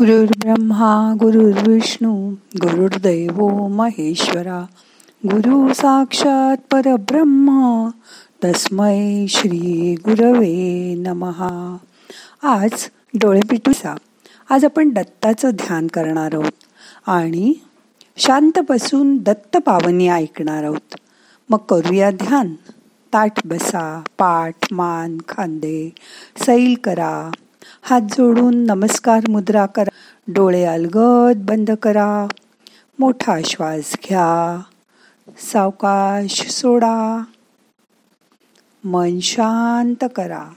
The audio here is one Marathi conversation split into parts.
गुरुर्ब्रह्मा गुरुर्विष्णू गुरुर्दैव महेश्वरा गुरु साक्षात परब्रह्म तस्मै श्री गुरवे नमहा. आज डोळे पिटूसा आज आपण दत्ताचं ध्यान करणार आहोत आणि शांत बसून दत्त पावनी ऐकणार आहोत. मग करूया ध्यान. ताट बसा पाठ मान खांदे सैल करा. हात जोडून नमस्कार मुद्रा करा. डोळे अलगद बंद करा. मोठा श्वास घ्या. सावकाश सोडा. मन शांत करा.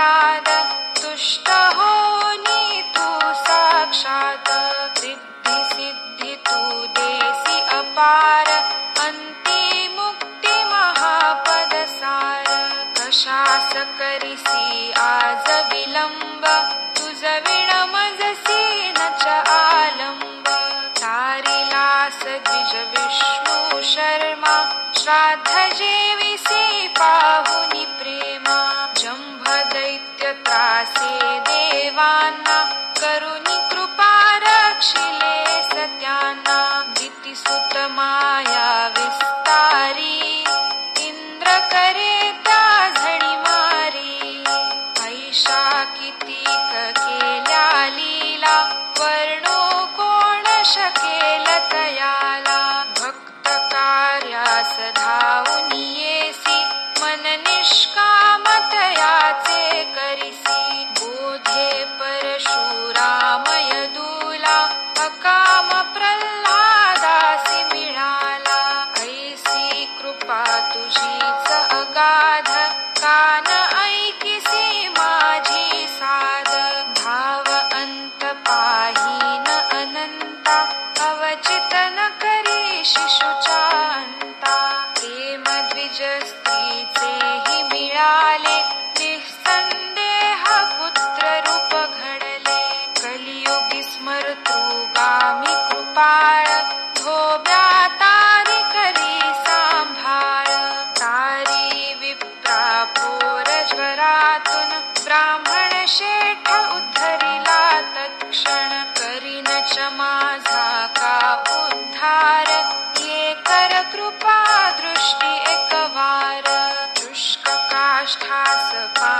नाद तुष्ट हो। अवचित न करी शिशुचा Hashtag survive.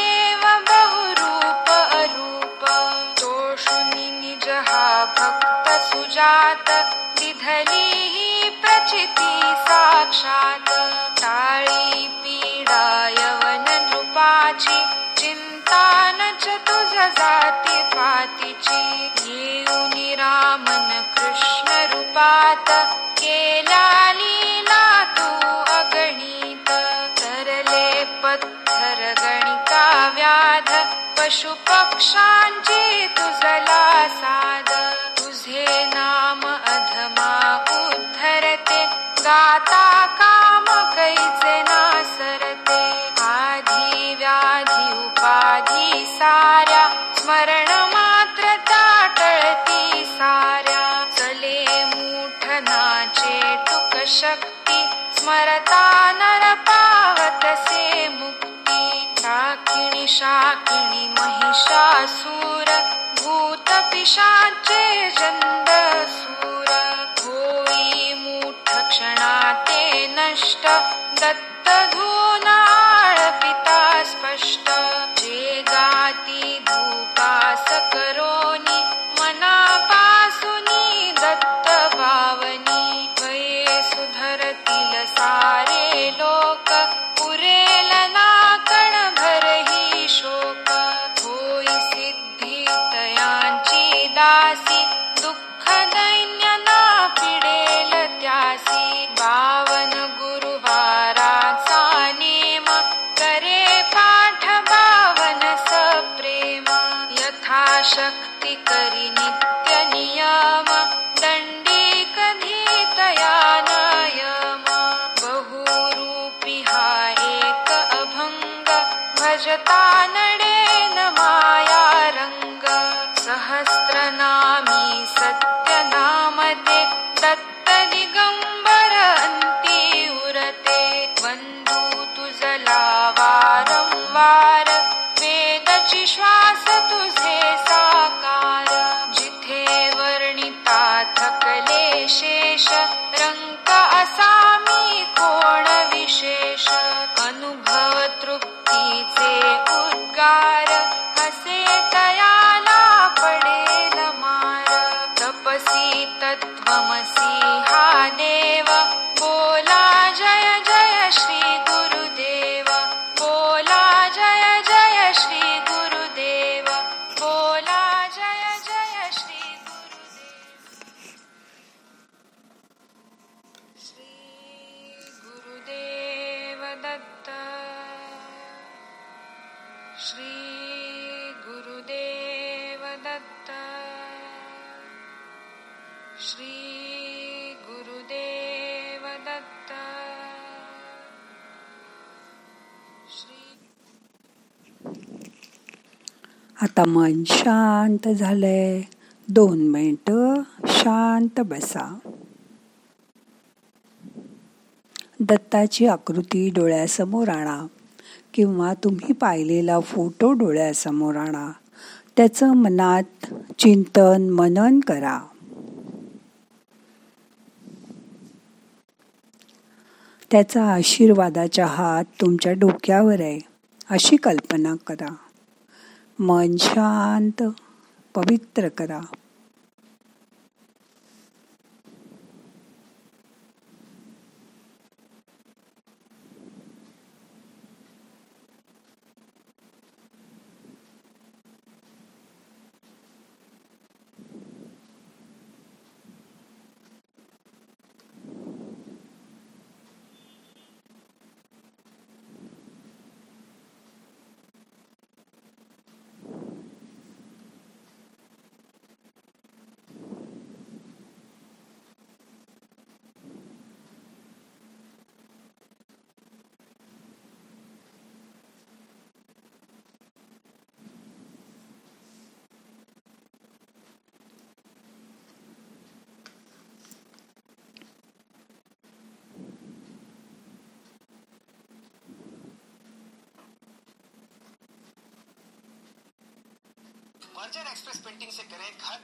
जात विधली ही प्रचिती साक्षात. टाळी पीडा यवन नृपाची चिंता न च तुझ जाती पातीची. घेऊन रामन कृष्ण रूपात केला लीला तू अगणित. तरले पत्थर गणिका व्याध पशु पक्षांची तुझला शक्ती स्मरता नर पावतसे मुक्ती. शाकिणी शाकिणी महिषासूर भूत पिशाचे जंद सूर होई मूठ क्षणाते नष्ट दत्त que tal. श्री गुरुदेव दत्त। श्री गुरुदेव दत्त। आता मन शांत झालंय. दोन मिनटं शांत बसा. दत्ताची आकृती डोळ्यासमोर आणा. किंवा तुम्ही पाहिलेला फोटो डोळ्यासमोर आणा. त्याचं मनात चिंतन मनन करा. त्याचा आशीर्वादाचा हात तुमच्या डोक्यावर आहे अशी कल्पना करा. मन शांत पवित्र करा. वर्जन एक्सप्रेस पेंटिंग से करें घर।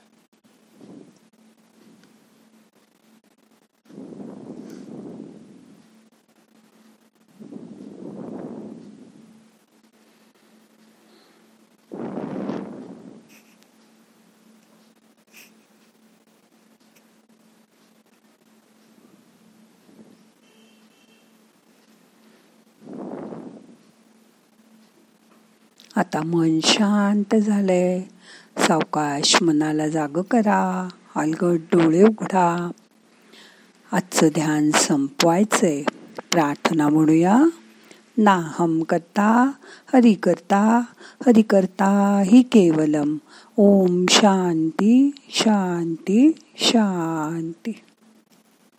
आता मन शांत झालंय. सावकाश मनाला जाग करा अलगट डोळे उघडा. आजचं ध्यान संपवायचंय. प्रार्थना म्हणूया. नाहम करता हरि करता हरि करता हि केवलम. ओम शांती शांती शांती.